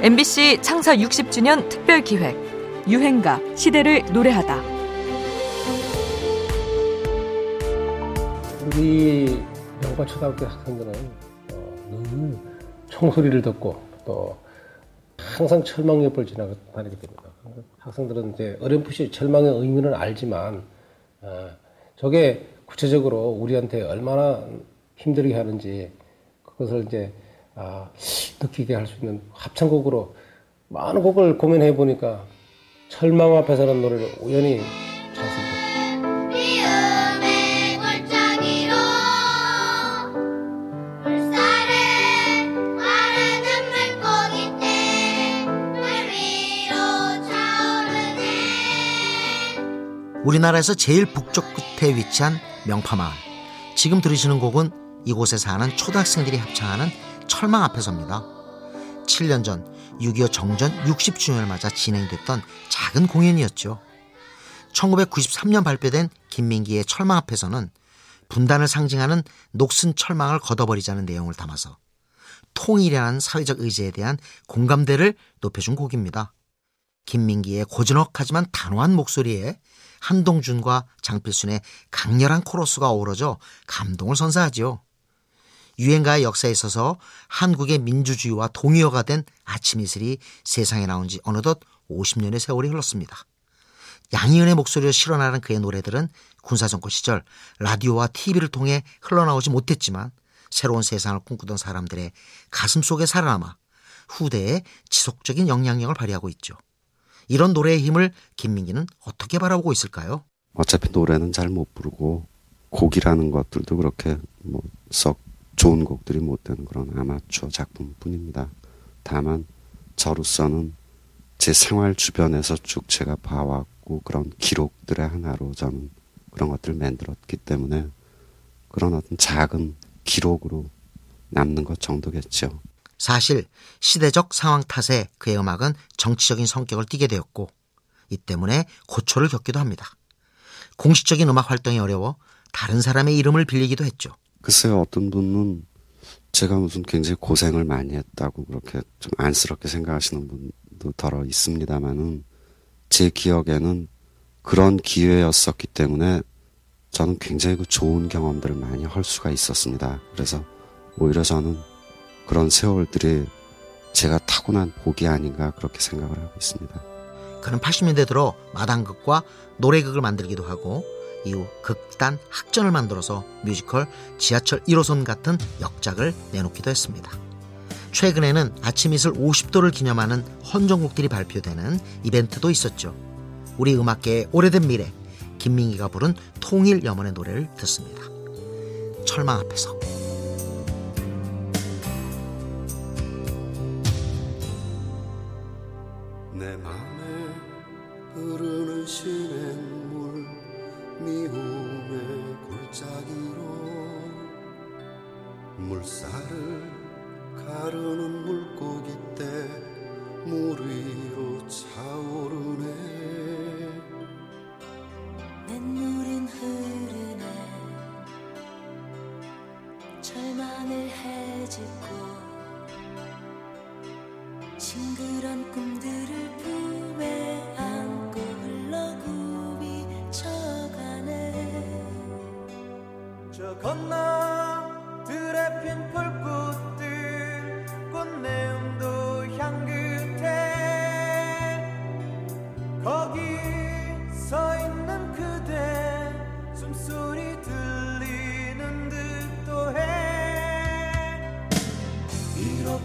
MBC 창사 60주년 특별 기획 유행가 시대를 노래하다. 우리 영과 초등학교 학생들은 어, 늘 총소리를 듣고 또 항상 철망 옆을 지나다니게 됩니다. 학생들은 이제 어렴풋이 철망의 의미는 알지만 어, 저게 구체적으로 우리한테 얼마나 힘들게 하는지 그것을 이제 아, 느끼게 할 수 있는 합창곡으로 많은 곡을 고민해 보니까 철망 앞에서는 노래를 우연히 찾습니다. 우리나라에서 제일 북쪽 끝에 위치한 명파마을. 지금 들으시는 곡은 이곳에 사는 초등학생들이 합창하는 철망 앞에서입니다. 7년 전 6.25 정전 60주년을 맞아 진행됐던 작은 공연이었죠. 1993년 발표된 김민기의 철망 앞에서는 분단을 상징하는 녹슨 철망을 걷어버리자는 내용을 담아서 통일이라는 사회적 의제에 대한 공감대를 높여준 곡입니다. 김민기의 고즈넉하지만 단호한 목소리에 한동준과 장필순의 강렬한 코러스가 어우러져 감동을 선사하지요. 유행가의 역사에 있어서 한국의 민주주의와 동의어가 된 아침 이슬이 세상에 나온 지 어느덧 50년의 세월이 흘렀습니다. 양희은의 목소리로 실어나는 그의 노래들은 군사정권 시절 라디오와 TV를 통해 흘러나오지 못했지만 새로운 세상을 꿈꾸던 사람들의 가슴 속에 살아남아 후대에 지속적인 영향력을 발휘하고 있죠. 이런 노래의 힘을 김민기는 어떻게 바라보고 있을까요? 어차피 노래는 잘 못 부르고 곡이라는 것들도 그렇게 뭐 썩 좋은 곡들이 못 되는 그런 아마추어 작품뿐입니다. 다만 저로서는 제 생활 주변에서 쭉 제가 봐왔고 그런 기록들의 하나로 저는 그런 것들을 만들었기 때문에 그런 어떤 작은 기록으로 남는 것 정도겠죠. 사실 시대적 상황 탓에 그의 음악은 정치적인 성격을 띠게 되었고 이 때문에 고초를 겪기도 합니다. 공식적인 음악 활동이 어려워 다른 사람의 이름을 빌리기도 했죠. 글쎄요, 어떤 분은 제가 무슨 굉장히 고생을 많이 했다고 그렇게 좀 안쓰럽게 생각하시는 분도 덜어 있습니다만은 제 기억에는 그런 기회였었기 때문에 저는 굉장히 그 좋은 경험들을 많이 할 수가 있었습니다. 그래서 오히려 저는 그런 세월들이 제가 타고난 복이 아닌가 그렇게 생각을 하고 있습니다. 그는 80년대 들어 마당극과 노래극을 만들기도 하고 이후 극단 학전을 만들어서 뮤지컬 지하철 1호선 같은 역작을 내놓기도 했습니다. 최근에는 아침 이슬 50도를 기념하는 헌정곡들이 발표되는 이벤트도 있었죠. 우리 음악계의 오래된 미래 김민기가 부른 통일 염원의 노래를 듣습니다. 철망 앞에서 물살을 가르는 물고기 떼물 위로 차오르네. 눈물은 흐르네. 절망을 헤집고 싱그런 꿈들을 품에 안고 흘러구비 쳐가네. 저 건너